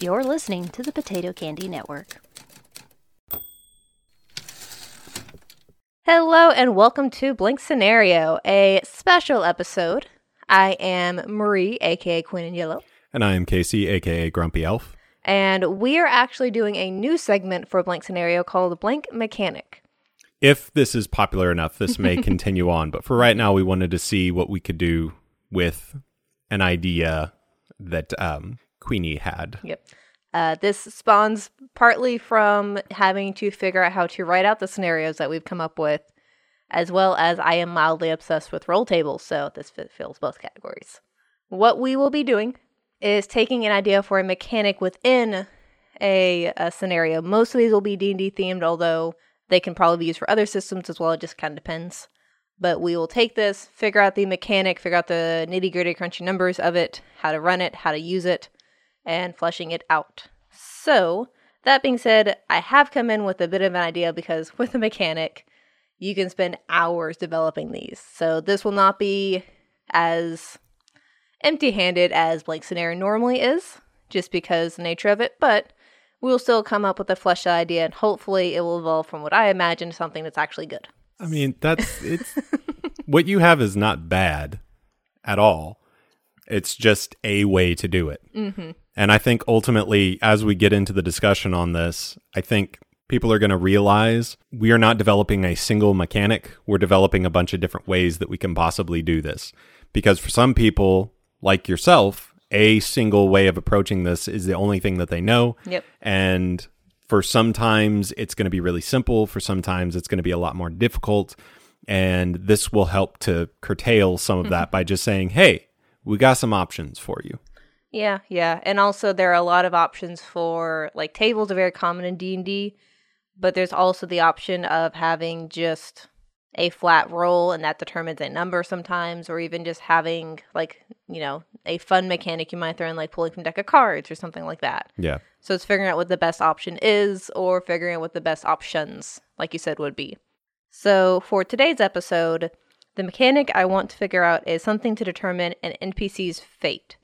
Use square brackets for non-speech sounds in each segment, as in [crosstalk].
You're listening to the Potato Candy Network. Hello, and welcome to Blank Scenario, a special episode. I am Marie, aka Queen in Yellow, And I am Casey, aka Grumpy Elf. and we are actually doing a new segment for Blank Scenario called Blank Mechanic. If this is popular enough, this may [laughs] continue on. But for right now, we wanted to see what we could do with an idea that um, Queenie had. Yep. Uh, this spawns partly from having to figure out how to write out the scenarios that we've come up with, as well as I am mildly obsessed with roll tables, so this fills both categories. What we will be doing is taking an idea for a mechanic within a, a scenario. Most of these will be D&D themed, although they can probably be used for other systems as well. It just kind of depends. But we will take this, figure out the mechanic, figure out the nitty gritty crunchy numbers of it, how to run it, how to use it, and fleshing it out. So, that being said, I have come in with a bit of an idea because [laughs] with a mechanic, you can spend hours developing these. So, this will not be as empty handed as Blank Scenario normally is, just because the nature of it, but we'll still come up with a fleshed idea and hopefully it will evolve from what I imagine to something that's actually good. I mean, that's it's [laughs] what you have is not bad at all. It's just a way to do it. Mm-hmm. And I think ultimately, as we get into the discussion on this, I think people are going to realize we are not developing a single mechanic. We're developing a bunch of different ways that we can possibly do this. Because for some people, like yourself, a single way of approaching this is the only thing that they know. Yep. And for sometimes it's going to be really simple, for sometimes it's going to be a lot more difficult. And this will help to curtail some of that by just saying, hey, we got some options for you. Yeah, yeah, and also there are a lot of options for like tables are very common in D and D, but there's also the option of having just a flat roll and that determines a number sometimes, or even just having like you know a fun mechanic you might throw in like pulling from deck of cards or something like that. Yeah. So it's figuring out what the best option is, or figuring out what the best options, like you said, would be. So for today's episode, the mechanic I want to figure out is something to determine an NPC's fate.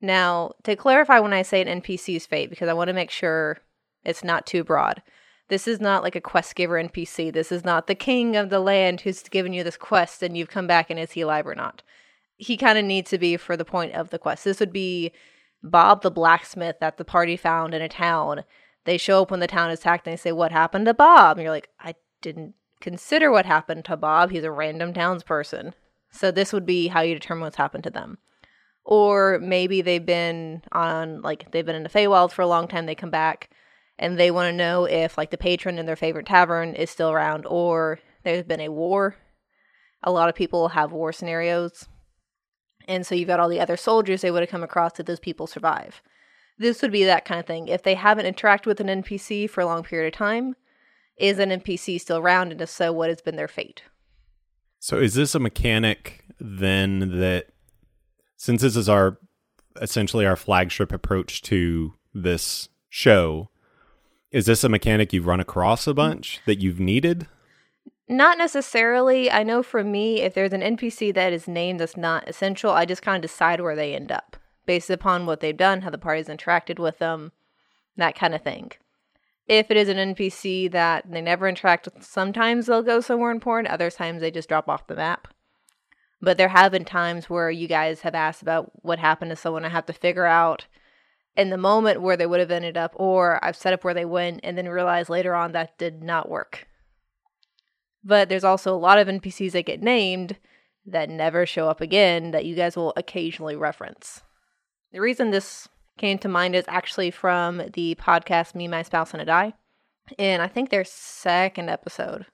Now, to clarify when I say an NPC's fate, because I want to make sure it's not too broad. This is not like a quest giver NPC. This is not the king of the land who's given you this quest and you've come back and is he alive or not. He kind of needs to be for the point of the quest. This would be Bob the blacksmith that the party found in a town. They show up when the town is attacked and they say, What happened to Bob? And you're like, I didn't consider what happened to Bob. He's a random townsperson. So this would be how you determine what's happened to them or maybe they've been on like they've been in the Feywild for a long time. They come back and they want to know if like the patron in their favorite tavern is still around, or there's been a war. A lot of people have war scenarios, and so you've got all the other soldiers they would have come across that those people survive. This would be that kind of thing. If they haven't interacted with an NPC for a long period of time, is an NPC still around, and if so, what has been their fate? So is this a mechanic then that since this is our essentially our flagship approach to this show, is this a mechanic you've run across a bunch that you've needed? Not necessarily. I know for me, if there's an NPC that is named that's not essential, I just kind of decide where they end up based upon what they've done, how the party's interacted with them, that kind of thing. If it is an NPC that they never interact with, sometimes they'll go somewhere important, other times they just drop off the map. But there have been times where you guys have asked about what happened to someone. I have to figure out in the moment where they would have ended up, or I've set up where they went and then realized later on that did not work. But there's also a lot of NPCs that get named that never show up again that you guys will occasionally reference. The reason this came to mind is actually from the podcast Me, My Spouse, and a Die. And I think their second episode.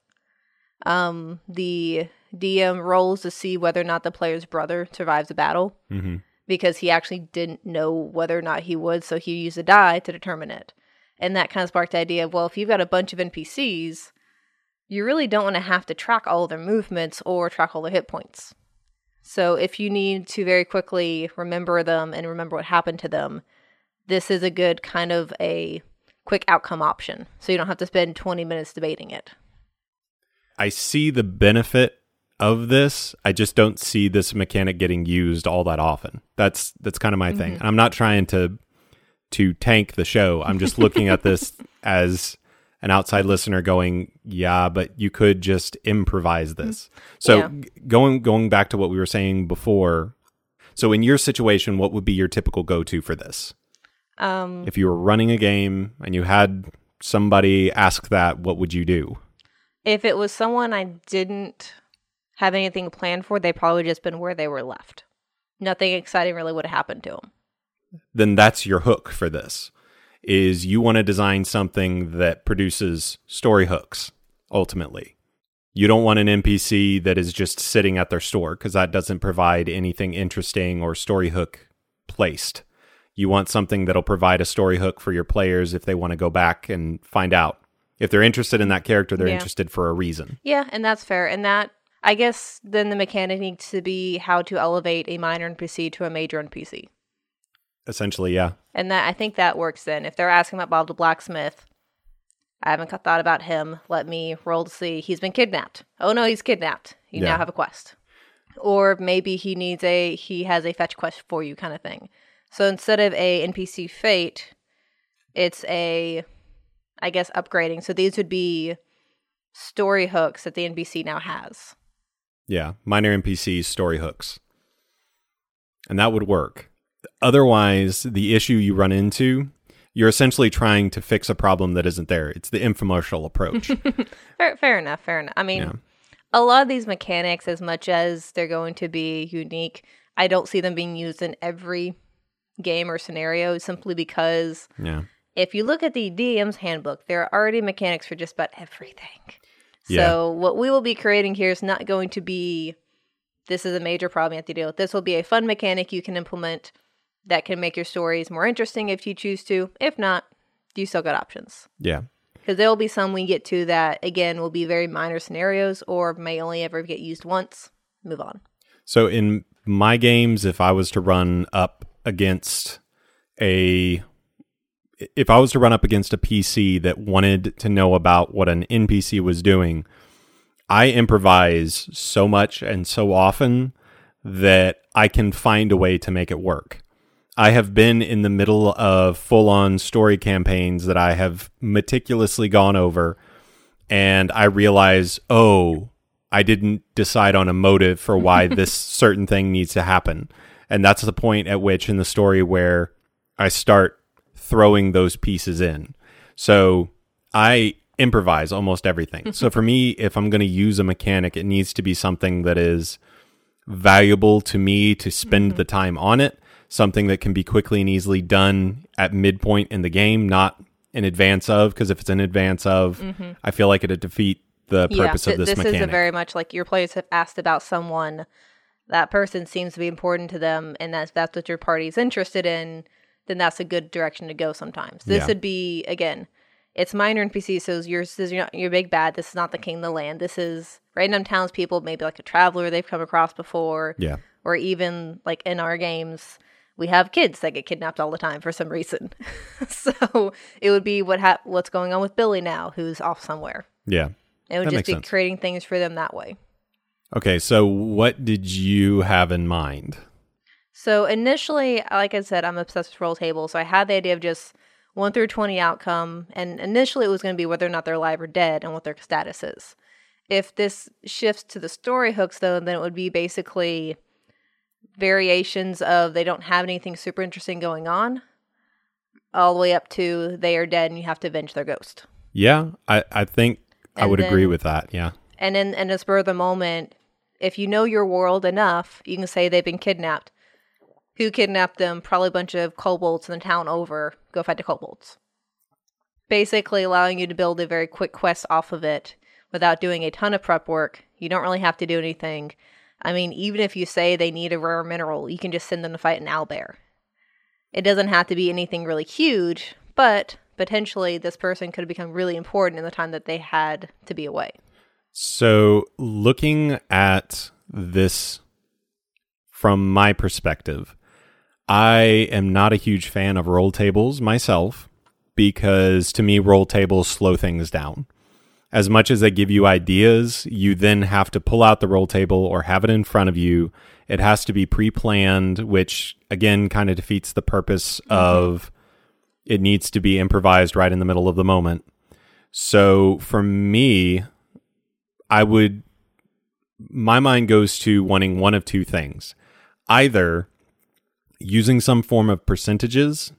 Um, the DM rolls to see whether or not the player's brother survives a battle Mm-hmm. because he actually didn't know whether or not he would, so he used a die to determine it. And that kind of sparked the idea of well, if you've got a bunch of NPCs, you really don't want to have to track all their movements or track all their hit points. So if you need to very quickly remember them and remember what happened to them, this is a good kind of a quick outcome option. So you don't have to spend 20 minutes debating it. I see the benefit of this. I just don't see this mechanic getting used all that often. That's that's kind of my thing. And I'm not trying to to tank the show. I'm just looking at this [laughs] as an outside listener going, yeah, but you could just improvise this. So Yeah. going going back to what we were saying before. So in your situation, what would be your typical go-to for this? Um, If you were running a game and you had somebody ask that, what would you do? if it was someone I didn't have anything planned for, they probably just been where they were left. Nothing exciting really would have happened to them. then that's your hook for this is you want to design something that produces story hooks ultimately you don't want an npc that is just sitting at their store because that doesn't provide anything interesting or story hook placed you want something that'll provide a story hook for your players if they want to go back and find out if they're interested in that character they're Yeah. interested for a reason Yeah, and that's fair. And that, I guess, then the mechanic needs to be how to elevate a minor NPC to a major NPC. Essentially yeah And that I think that works then. If they're asking about Bob the blacksmith, I haven't thought about him. Let me roll to see. He's been kidnapped. Oh no, he's kidnapped. You Yeah. now have a quest. Or maybe he needs a he has a fetch quest for you kind of thing. So instead of a NPC fate, it's a I guess upgrading. So these would be story hooks that the NPC now has. Yeah, minor NPCs, story hooks. And that would work. Otherwise, the issue you run into, you're essentially trying to fix a problem that isn't there. It's the infomercial approach. [laughs] Fair, fair enough. Fair enough. I mean, Yeah. a lot of these mechanics, as much as they're going to be unique, I don't see them being used in every game or scenario simply because yeah. if you look at the DM's handbook, there are already mechanics for just about everything. Yeah. So, what we will be creating here is not going to be this is a major problem you have to deal with. This will be a fun mechanic you can implement that can make your stories more interesting if you choose to. If not, you still got options. Yeah. Because there will be some we get to that, again, will be very minor scenarios or may only ever get used once. Move on. So in my games, if I was to run up against a if I was to run up against a PC that wanted to know about what an NPC was doing, I improvise so much and so often that I can find a way to make it work. I have been in the middle of full on story campaigns that I have meticulously gone over, and I realize, oh, I didn't decide on a motive for why [laughs] this certain thing needs to happen. And that's the point at which in the story where I start throwing those pieces in. So I improvise almost everything. so for [laughs] me, if I'm going to use a mechanic, it needs to be something that is valuable to me to spend the mm-hmm. time on it, something that can be quickly and easily done at midpoint in the game, not in advance of, because if it's in advance of, mm-hmm. I feel like it'd defeat the purpose th- of this, mechanic. this mechanic. is a very much like your players have asked about someone. That person seems to be important to them, and that's that's what your party's interested in. Then that's a good direction to go. Sometimes this Yeah. would be again, it's minor NPC. So yours is your your big bad. This is not the king of the land. This is random townspeople, maybe like a traveler they've come across before. yeah. or even like in our games we have kids that get kidnapped all the time for some reason [laughs] so it would be what ha- what's going on with billy now who's off somewhere Yeah. it would just be sense. creating things for them that way Okay, so what did you have in mind? so initially like i said i'm obsessed with roll tables so i had the idea of just 1 through 20 outcome and initially it was going to be whether or not they're alive or dead and what their status is if this shifts to the story hooks though then it would be basically variations of they don't have anything super interesting going on all the way up to they are dead and you have to avenge their ghost. Yeah, I, I think I And would agree with that. Yeah. and in in a spur of the moment if you know your world enough you can say they've been kidnapped. Who kidnapped them? Probably a bunch of kobolds in the town over. Go fight the kobolds. Basically allowing you to build a very quick quest off of it without doing a ton of prep work. You don't really have to do anything i mean even if you say they need a rare mineral you can just send them to fight an owlbear it doesn't have to be anything really huge but potentially this person could have become really important in the time that they had to be away So, looking at this from my perspective, I am not a huge fan of roll tables myself because to me, roll tables slow things down. As much as they give you ideas, you then have to pull out the roll table or have it in front of you. It has to be pre planned, which again kind of defeats the purpose mm-hmm. of it needs to be improvised right in the middle of the moment. So for me, I would, my mind goes to wanting one of two things either using some form of percentages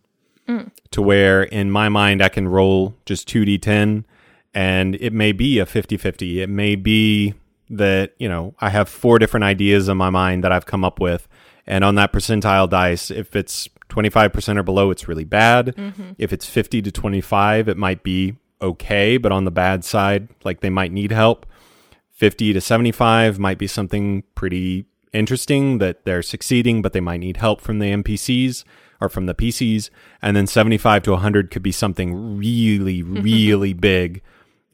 mm. to where in my mind I can roll just 2d10 and it may be a 50-50 it may be that you know I have four different ideas in my mind that I've come up with and on that percentile dice if it's 25% or below it's really bad. Mm-hmm. If it's 50 to 25 it might be okay but on the bad side like they might need help. 50 to 75 might be something pretty interesting that they're succeeding, but they might need help from the NPCs or from the PCs. And then 75 to 100 could be something really, [laughs] really big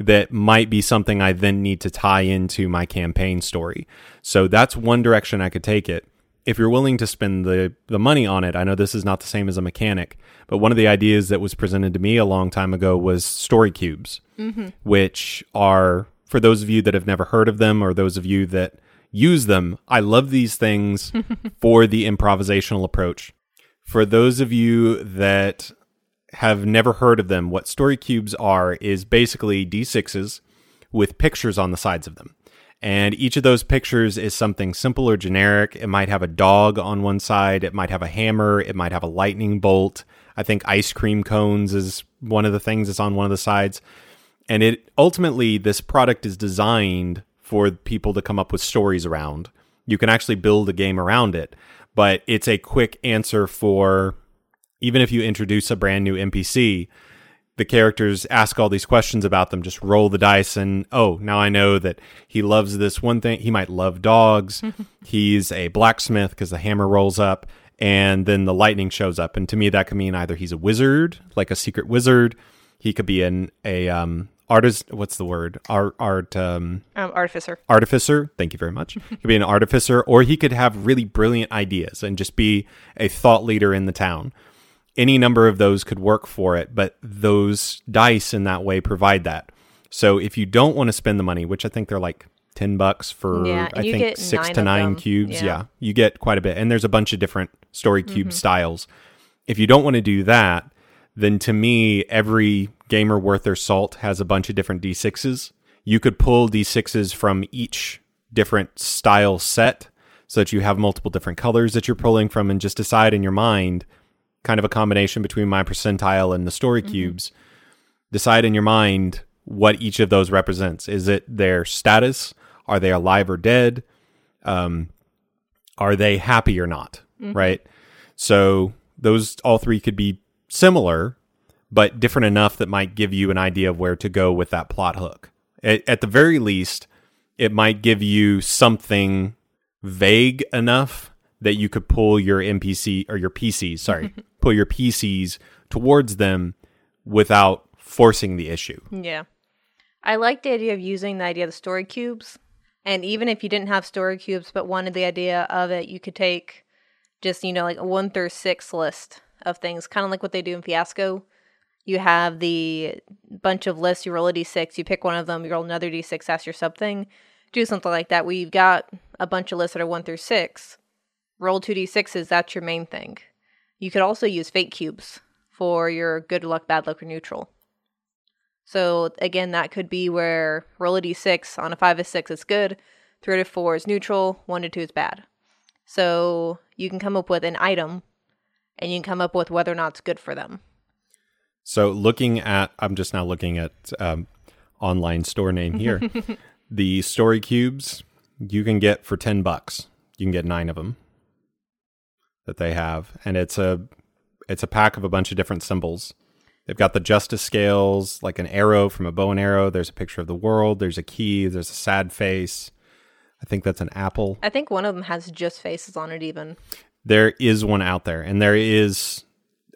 that might be something I then need to tie into my campaign story. So that's one direction I could take it. If you're willing to spend the, the money on it, I know this is not the same as a mechanic, but one of the ideas that was presented to me a long time ago was story cubes, mm-hmm. which are, for those of you that have never heard of them or those of you that use them, I love these things [laughs] for the improvisational approach. For those of you that have never heard of them, what story cubes are is basically D6s with pictures on the sides of them. And each of those pictures is something simple or generic. It might have a dog on one side, it might have a hammer, it might have a lightning bolt. I think ice cream cones is one of the things that's on one of the sides. And it ultimately, this product is designed for people to come up with stories around. You can actually build a game around it, but it's a quick answer for even if you introduce a brand new NPC, the characters ask all these questions about them, just roll the dice and oh, now I know that he loves this one thing. He might love dogs. [laughs] he's a blacksmith because the hammer rolls up and then the lightning shows up. And to me that could mean either he's a wizard, like a secret wizard, he could be an a um artist what's the word? Art art um Um, artificer. artificer. Thank you very much. He [laughs] could be an artificer, or he could have really brilliant ideas and just be a thought leader in the town. Any number of those could work for it, but those dice in that way provide that. So if you don't want to spend the money, which I think they're like ten bucks for, Yeah, I think six nine to nine cubes. Yeah. Mm-hmm. Yeah, you get quite a bit, and there's a bunch of different story cube styles. If you don't want to do that, then to me, every gamer worth their salt has a bunch of different D6s. You could pull D6s from each different style set so that you have multiple different colors that you're pulling from and just decide in your mind, kind of a combination between my percentile and the story cubes. Decide in your mind what each of those represents. Is it their status? Are they alive or dead? Um, are they happy or not? Right. So those all three could be similar, but different enough that might give you an idea of where to go with that plot hook. At, at the very least, it might give you something vague enough that you could pull your NPC or your PCs, sorry, [laughs] pull your PCs towards them without forcing the issue. Yeah. I like the idea of using the idea of the story cubes. And even if you didn't have story cubes but wanted the idea of it, you could take just, you know, like a one through six list of things, kind of like what they do in Fiasco. You have the bunch of lists, you roll a d6, you pick one of them, you roll another d6, ask your something. Do something like that. We've got a bunch of lists that are one through six. Roll two d6s, that's your main thing. You could also use fate cubes for your good luck, bad luck, or neutral. So again, that could be where roll a d6 on a five to six is good, three to four is neutral, one to two is bad. So you can come up with an item, and you can come up with whether or not it's good for them. So looking at, I'm just now looking at um, online store name here. [laughs] the story cubes you can get for ten bucks. You can get nine of them that they have, and it's a it's a pack of a bunch of different symbols. They've got the justice scales, like an arrow from a bow and arrow. There's a picture of the world. There's a key. There's a sad face. I think that's an apple. I think one of them has just faces on it, even. there is one out there and there is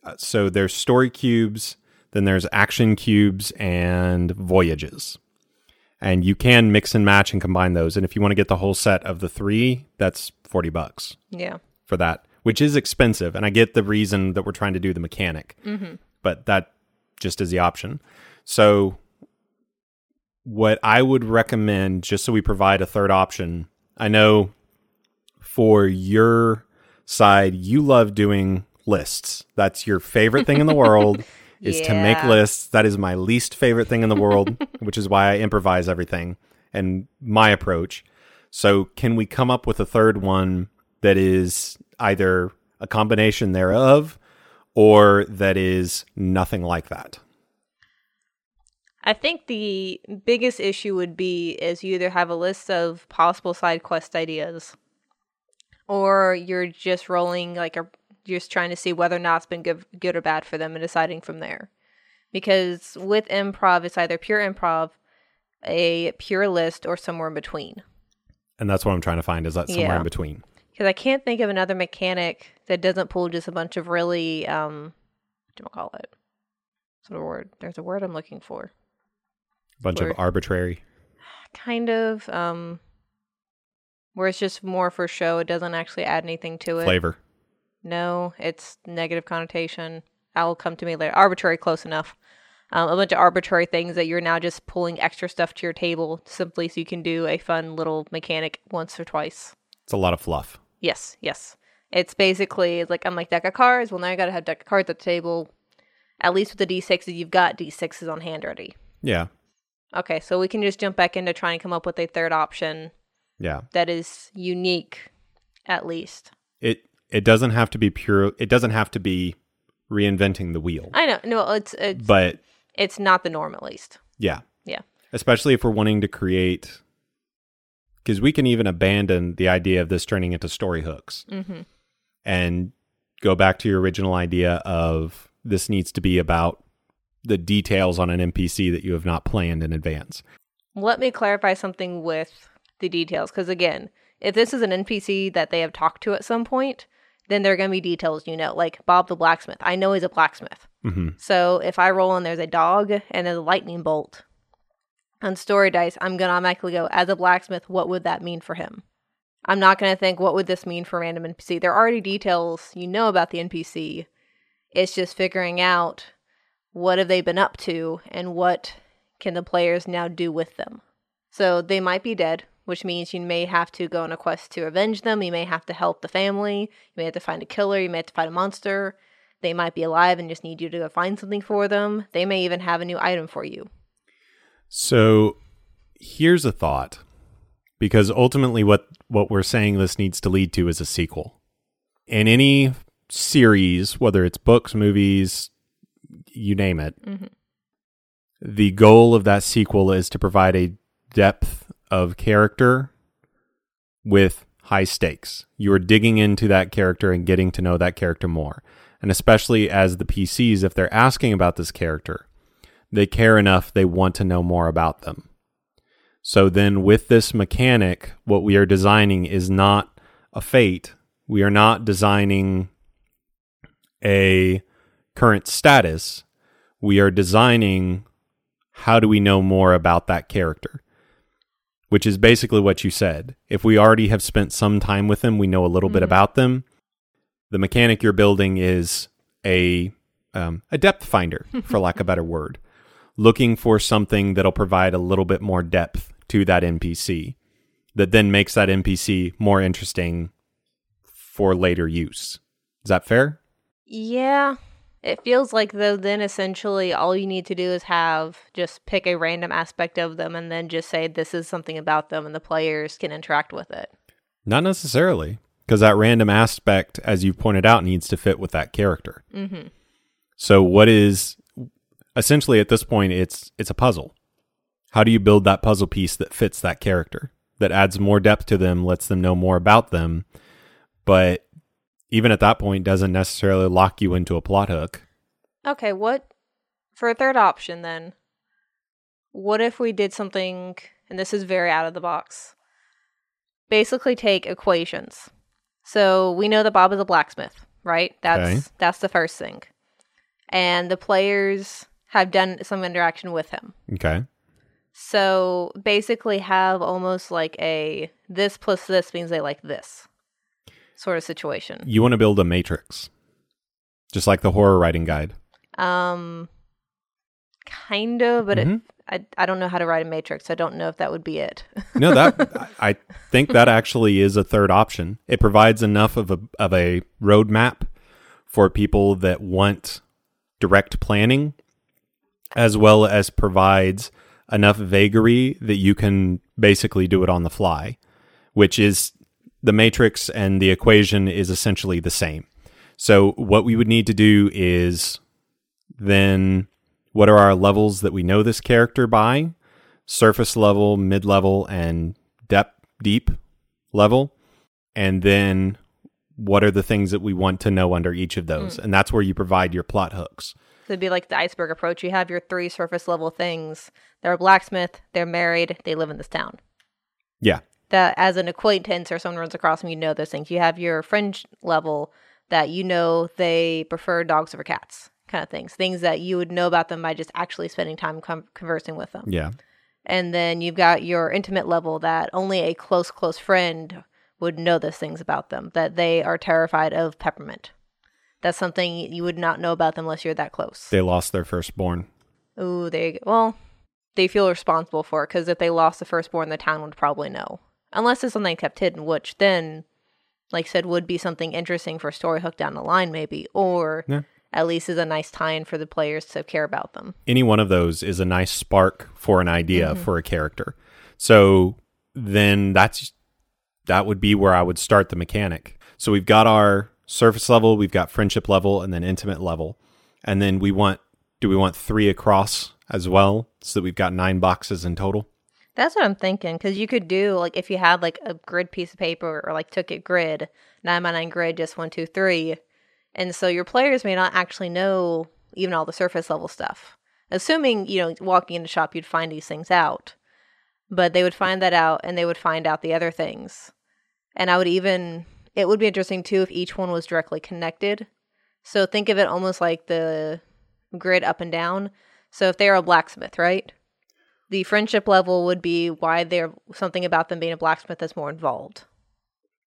uh, so there's story cubes then there's action cubes and voyages and you can mix and match and combine those and if you want to get the whole set of the three that's 40 bucks Yeah. for that which is expensive and i get the reason that we're trying to do the mechanic mm-hmm. but that just is the option so what I would recommend, just so we provide a third option, I know for your side, you love doing lists. That's your favorite thing in the [laughs] world is to make lists. That is my least favorite thing in the world, [laughs] which is why I improvise everything and my approach. So, can we come up with a third one that is either a combination thereof or that is nothing like that? I think the biggest issue would be is you either have a list of possible side quest ideas, or you're just rolling like a you're just trying to see whether or not it's been good, good or bad for them and deciding from there. Because with improv, it's either pure improv, a pure list, or somewhere in between. And that's what I'm trying to find is that somewhere Yeah. in between. Because I can't think of another mechanic that doesn't pull just a bunch of really um, what do you call it? What's the word? There's a word I'm looking for. A bunch Word. of arbitrary. kind of um where it's just more for show it doesn't actually add anything to it flavor. no it's negative connotation I'll come to me later arbitrary close enough um, a bunch of arbitrary things that you're now just pulling extra stuff to your table simply so you can do a fun little mechanic once or twice It's a lot of fluff. Yes yes it's basically it's like i'm like deck of cards well now you gotta have deck of cards at the table at least with the d6s you've got d6s on hand already. Yeah. okay so we can just jump back into trying to come up with a third option Yeah. that is unique at least It it doesn't have to be pure it doesn't have to be reinventing the wheel. i know no it's it's But it's not the norm at least yeah. Yeah. Especially if we're wanting to create because we can even abandon the idea of this turning into story hooks mm-hmm. and go back to your original idea of this needs to be about the details on an NPC that you have not planned in advance. let me clarify something with the details because again if this is an npc that they have talked to at some point then there are going to be details you know like bob the blacksmith i know he's a blacksmith hmm so if i roll and there's a dog and a lightning bolt on story dice i'm going to automatically go as a blacksmith what would that mean for him? I'm not going to think what would this mean for random npc there are already details you know about the npc it's just figuring out what have they been up to and what can the players now do with them. So they might be dead which means you may have to go on a quest to avenge them you may have to help the family you may have to find a killer you may have to fight a monster. They might be alive and just need you to go find something for them. They may even have a new item for you So here's a thought because ultimately what what we're saying this needs to lead to is a sequel. In any series, whether it's books, movies, you name it, Mhm. the goal of that sequel is to provide a depth of character with high stakes. You are digging into that character and getting to know that character more. And especially as the PCs, if they're asking about this character, they care enough, they want to know more about them. So then, with this mechanic, what we are designing is not a fate. We are not designing a current status. We are designing how do we know more about that character, which is basically what you said. If we already have spent some time with them, we know a little bit Mhm. about them. The mechanic you're building is a um, a depth finder, for lack of a better word, looking for something that'll provide a little bit more depth to that NPC, that then makes that NPC more interesting for later use. Is that fair? yeah it feels like though then essentially all you need to do is have just pick a random aspect of them and then just say this is something about them and the players can interact with it Not necessarily, because that random aspect, as you pointed out, needs to fit with that character. mm-hmm. So, what is essentially at this point? It's it's a puzzle. How do you build that puzzle piece that fits that character, that adds more depth to them, lets them know more about them, but even at that point doesn't necessarily lock you into a plot hook. Okay, what for a third option then? What if we did something and this is very out of the box. Basically take equations. So we know that Bob is a blacksmith, right? That's Okay. that's the first thing. And the players have done some interaction with him. Okay. So basically have almost like a this plus this means they like this sort of situation. You want to build a matrix, just like the horror writing guide. Um Kind of, but Mhm. it, I I don't know how to write a matrix. I don't know if that would be it. [laughs] No, that I I think that actually is a third option. It provides enough of a of a roadmap for people that want direct planning, as well as provides enough vagary that you can basically do it on the fly, which is the matrix and the equation is essentially the same. So what we would need to do is then what are our levels that we know this character by? Surface level, mid level, and depth deep level. And then what are the things that we want to know under each of those? Mm. And that's where you provide your plot hooks. It'd be like the iceberg approach. You have your three surface level things. They're a blacksmith. They're married. They live in this town. Yeah. That as an acquaintance or someone runs across them, you know those things. You have your fringe level that you know they prefer dogs over cats, kind of things. Things that you would know about them by just actually spending time com- conversing with them. Yeah. And then you've got your intimate level that only a close, close friend would know those things about them, that they are terrified of peppermint. That's something you would not know about them unless you're that close. They lost their firstborn. Ooh, they, well, they feel responsible for it because if they lost the firstborn, the town would probably know. Unless it's something kept hidden, which then, like I said, would be something interesting for a story hook down the line, maybe, or Yeah. at least is a nice tie in for the players to care about them. any one of those is a nice spark for an idea mm-hmm. for a character. So then that's that would be where I would start the mechanic. So we've got our surface level, we've got friendship level, and then intimate level, and then we want do we want three across as well, so that we've got nine boxes in total. That's what I'm thinking. Because you could do like if you had like a grid piece of paper or like took it grid nine by nine grid, just one, two, three, and so your players may not actually know even all the surface level stuff. Assuming you know walking into shop, you'd find these things out, but they would find that out and they would find out the other things. And I would even it would be interesting too if each one was directly connected. So think of it almost like the grid up and down. So if they're a blacksmith, right? the friendship level would be why they're something about them being a blacksmith that's more involved.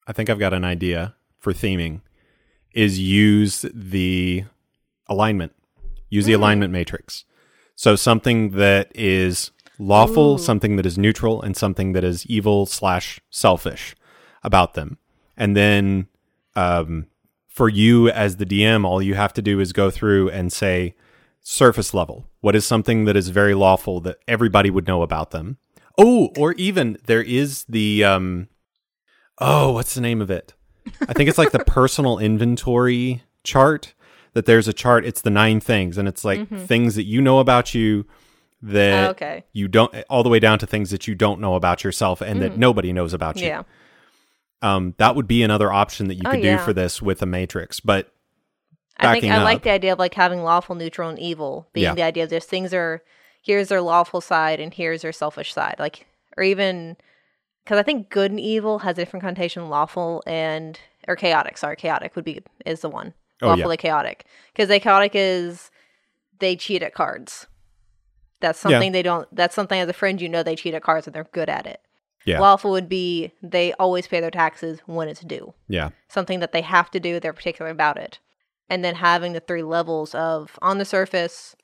I think I've got an idea for theming is use the alignment. Use the mm. alignment matrix. So something that is lawful, Ooh. something that is neutral, and something that is evil slash selfish about them. And then um, for you as the DM, all you have to do is go through and say surface level. What is something that is very lawful that everybody would know about them? Oh, or even there is the um, oh, what's the name of it? I think it's like the personal inventory chart. That there's a chart. It's the nine things, and it's like things that you know about you that Oh, okay. you don't, all the way down to things that you don't know about yourself and that nobody knows about you. Yeah. Um, that would be another option that you Oh, could do for this with a matrix. But I think I like the idea of like having lawful, neutral, and evil being Yeah. the idea of this things are here's their lawful side and here's their selfish side. Like, or even because I think good and evil has a different connotation. Lawful and or chaotic. Sorry, chaotic would be is the one. Oh, yeah. Chaotic because they chaotic is they cheat at cards. That's Yeah. something they don't. That's something as a friend you know they cheat at cards and they're good at it. Yeah, Lawful would be they always pay their taxes when it's due. yeah, Something that they have to do, they're particular about it. And then having the three levels of on the surface,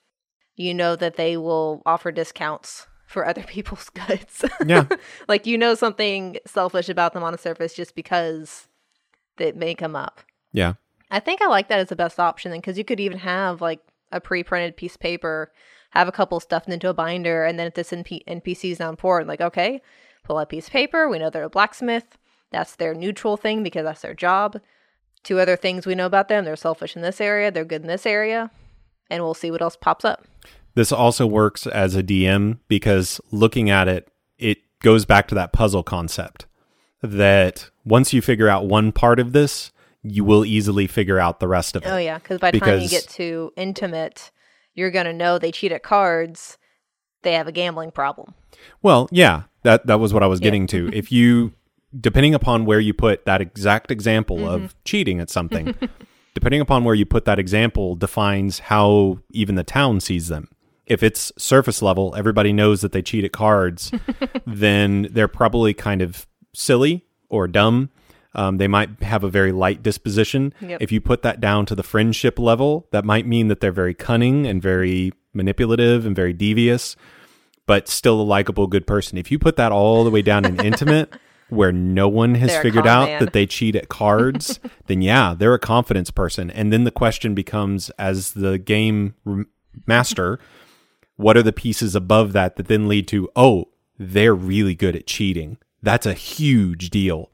you know that they will offer discounts for other [laughs] people's goods. yeah, [laughs] like you know something selfish about them on the surface just because it may come up. yeah. I think I like that as the best option then because you could even have like a pre-printed piece of paper, have a couple stuffed into a binder, and then if this NP- NPC is now important, like okay, pull out a piece of paper. We know they're a blacksmith. That's their neutral thing because that's their job. Two other things we know about them: they're selfish in this area, they're good in this area, and we'll see what else pops up. This also works as a DM because looking at it, it goes back to that puzzle concept that once you figure out one part of this, you will easily figure out the rest of it. Oh yeah, because by the time you get to intimate, you're gonna know they cheat at cards. They have a gambling problem. Well, yeah, that that was what I was Yeah. getting to. if you depending upon where you put that exact example Mm-hmm. of cheating at something, [laughs] depending upon where you put that example defines how even the town sees them. If it's surface level, everybody knows that they cheat at cards, [laughs] then they're probably kind of silly or dumb. Um, they might have a very light disposition. Yep. If you put that down to the friendship level, that might mean that they're very cunning and very manipulative and very devious, but still a likable, good person. If you put that all the way down in [laughs] intimate, where no one has They're figured out man. that they cheat at cards, [laughs] then yeah, they're a confidence person. And then the question becomes, as the game master, what are the pieces above that that then lead to, oh, they're really good at cheating? That's a huge deal.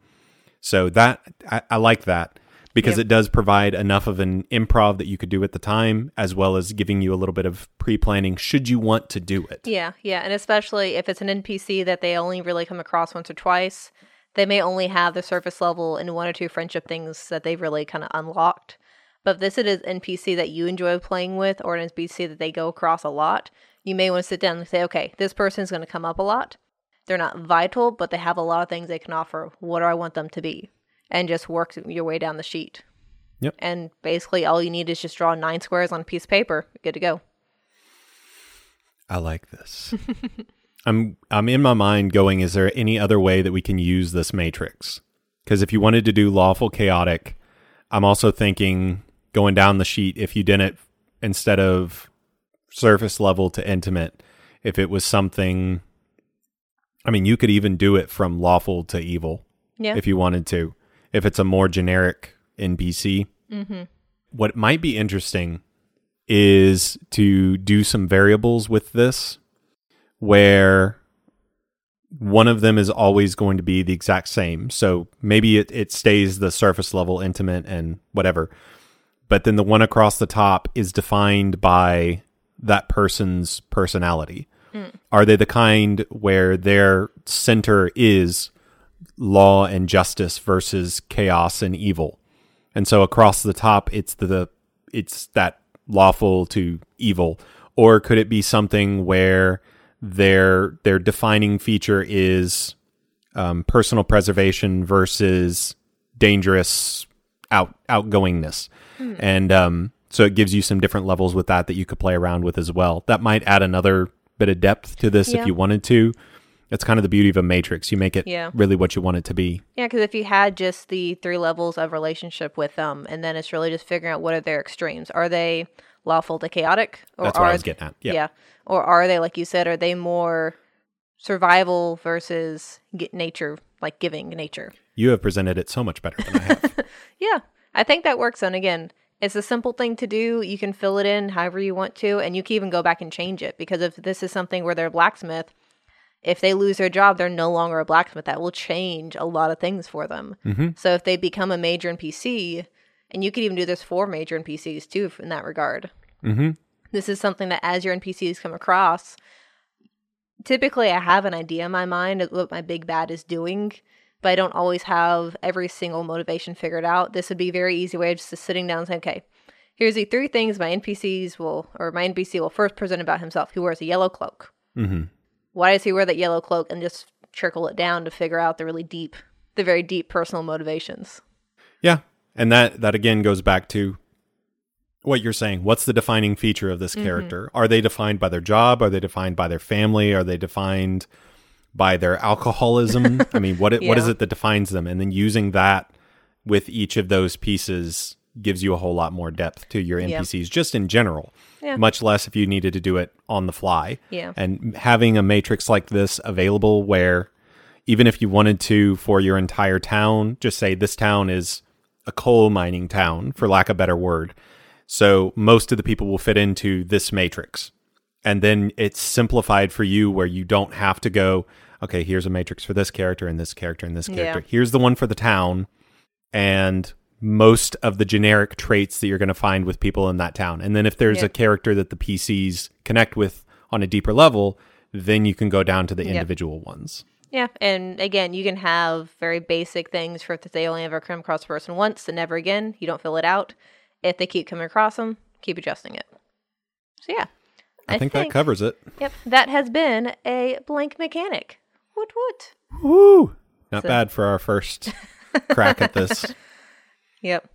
So that I, I like that because Yep. it does provide enough of an improv that you could do at the time, as well as giving you a little bit of pre-planning should you want to do it. Yeah, yeah, and especially if it's an NPC that they only really come across once or twice, they may only have the surface level and one or two friendship things that they've really kind of unlocked. But if this is an NPC that you enjoy playing with, or an NPC that they go across a lot, you may want to sit down and say, okay, this person's going to come up a lot. They're not vital, but they have a lot of things they can offer. What do I want them to be? And just work your way down the sheet. Yep. And basically, all you need is just draw nine squares on a piece of paper. Good to go. I like this. [laughs] I'm I'm in my mind going, is there any other way that we can use this matrix? Because if you wanted to do lawful chaotic, I'm also thinking going down the sheet, if you didn't instead of surface level to intimate, if it was something I mean, you could even do it from lawful to evil Yeah. if you wanted to. If it's a more generic NPC. mm-hmm. What might be interesting is to do some variables with this where one of them is always going to be the exact same. So maybe it, it stays the surface level intimate and whatever. But then the one across the top is defined by that person's personality. Are they the kind where their center is law and justice versus chaos and evil? And so across the top, it's the it's that lawful to evil, or could it be something where their their defining feature is um, personal preservation versus dangerous out outgoingness, and um, so it gives you some different levels with that that you could play around with as well. That might add another bit of depth to this Yeah. if you wanted to. That's kind of the beauty of a matrix. You make it Yeah. really what you want it to be. Yeah, because if you had just the three levels of relationship with them, and then it's really just figuring out what are their extremes. Are they lawful to chaotic? Or That's are, I was getting at. Yeah. yeah. Or are they, like you said, are they more survival versus get nature, like giving nature? You have presented it so much better than I have. [laughs] Yeah, I think that works. And again, it's a simple thing to do. You can fill it in however you want to, and you can even go back and change it. Because if this is something where they're blacksmith, if they lose their job, they're no longer a blacksmith. That will change a lot of things for them. Mhm. So if they become a major NPC, and you could even do this for major NPCs too, in that regard. hmm This is something that as your NPCs come across, typically I have an idea in my mind of what my big bad is doing, but I don't always have every single motivation figured out. This would be a very easy way of just sitting down and saying, okay, here's the three things my NPCs will, or my NPC will first present about himself. He wears a yellow cloak. hmm Why does he wear that yellow cloak? And just trickle it down to figure out the really deep, the very deep personal motivations. Yeah. And that that again goes back to what you're saying. What's the defining feature of this mm-hmm. character? Are they defined by their job? Are they defined by their family? Are they defined by their alcoholism? [laughs] I mean, what it, what is it that defines them? And then using that with each of those pieces gives you a whole lot more depth to your Yeah. NPCs just in general. Yeah. Much less if you needed to do it on the fly. Yeah. And having a matrix like this available where even if you wanted to for your entire town, just say this town is a coal mining town, for lack of a better word. So most of the people will fit into this matrix. And then it's simplified for you where you don't have to go, okay, here's a matrix for this character and this character and this Yeah. character. Here's the one for the town. And most of the generic traits that you're going to find with people in that town. And then if there's Yeah. a character that the PCs connect with on a deeper level, then you can go down to the Yep. individual ones. Yeah, and again, you can have very basic things for if they only ever come across a person once and never again. You don't fill it out. If they keep coming across them, keep adjusting it. So yeah, I, think, that covers it. Yep, that has been a blank mechanic. Woot woot. Woo! Not So- bad for our first crack at this. [laughs] Yep.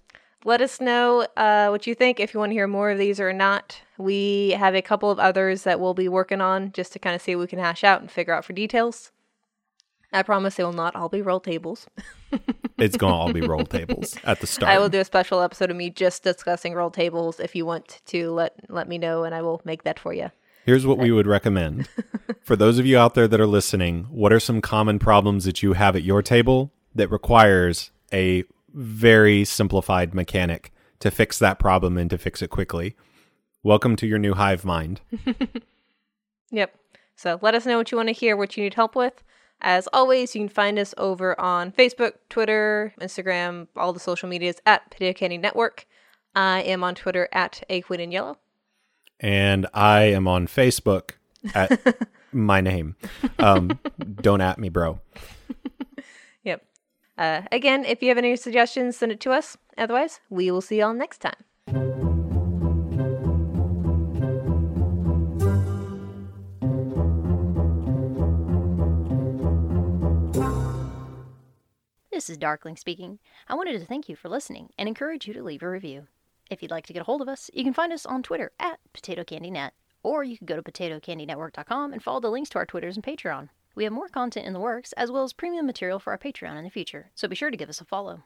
Let us know uh, what you think if you want to hear more of these or not. We have a couple of others that we'll be working on just to kind of see what we can hash out and figure out for details. I promise they will not all be roll tables. [laughs] it's going to all be roll tables at the start. I will do a special episode of me just discussing roll tables if you want to let let me know and I will make that for you. Here's what we would recommend. [laughs] For those of you out there that are listening, what are some common problems that you have at your table that requires a very simplified mechanic to fix that problem and to fix it quickly? Welcome to your new hive mind. [laughs] Yep. So let us know what you want to hear, what you need help with. As always, you can find us over on Facebook, Twitter, Instagram, all the social medias at Potato Candy Network. I am on Twitter at A Queen in Yellow. and I am on Facebook at [laughs] my name. Um, don't at me, bro. Uh, again, if you have any suggestions, send it to us. Otherwise, we will see y'all next time. This is Darkling speaking. I wanted to thank you for listening and encourage you to leave a review. If you'd like to get a hold of us, you can find us on Twitter at PotatoCandyNet, or you can go to PotatoCandyNetwork.com and follow the links to our Twitters and Patreon. We have more content in the works, as well as premium material for our Patreon in the future, so be sure to give us a follow.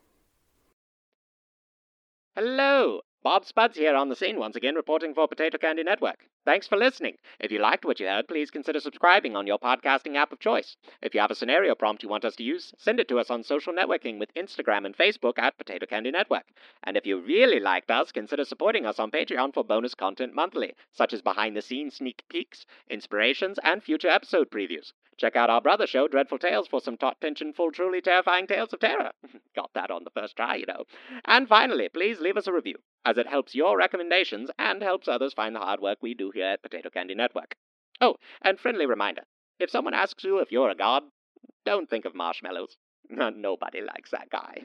Hello! Bob Spuds here on the scene once again, reporting for Potato Candy Network. Thanks for listening. If you liked what you heard, please consider subscribing on your podcasting app of choice. If you have a scenario prompt you want us to use, send it to us on social networking with Instagram and Facebook at Potato Candy Network. And if you really liked us, consider supporting us on Patreon for bonus content monthly, such as behind the scenes sneak peeks, inspirations, and future episode previews. Check out our brother show, Dreadful Tales, for some taut tension, full, truly terrifying tales of terror. [laughs] Got that on the first try, you know. And finally, please leave us a review, as it helps your recommendations and helps others find the hard work we do here at Potato Candy Network. Oh, and friendly reminder if someone asks you if you're a god, don't think of marshmallows. [laughs] Nobody likes that guy.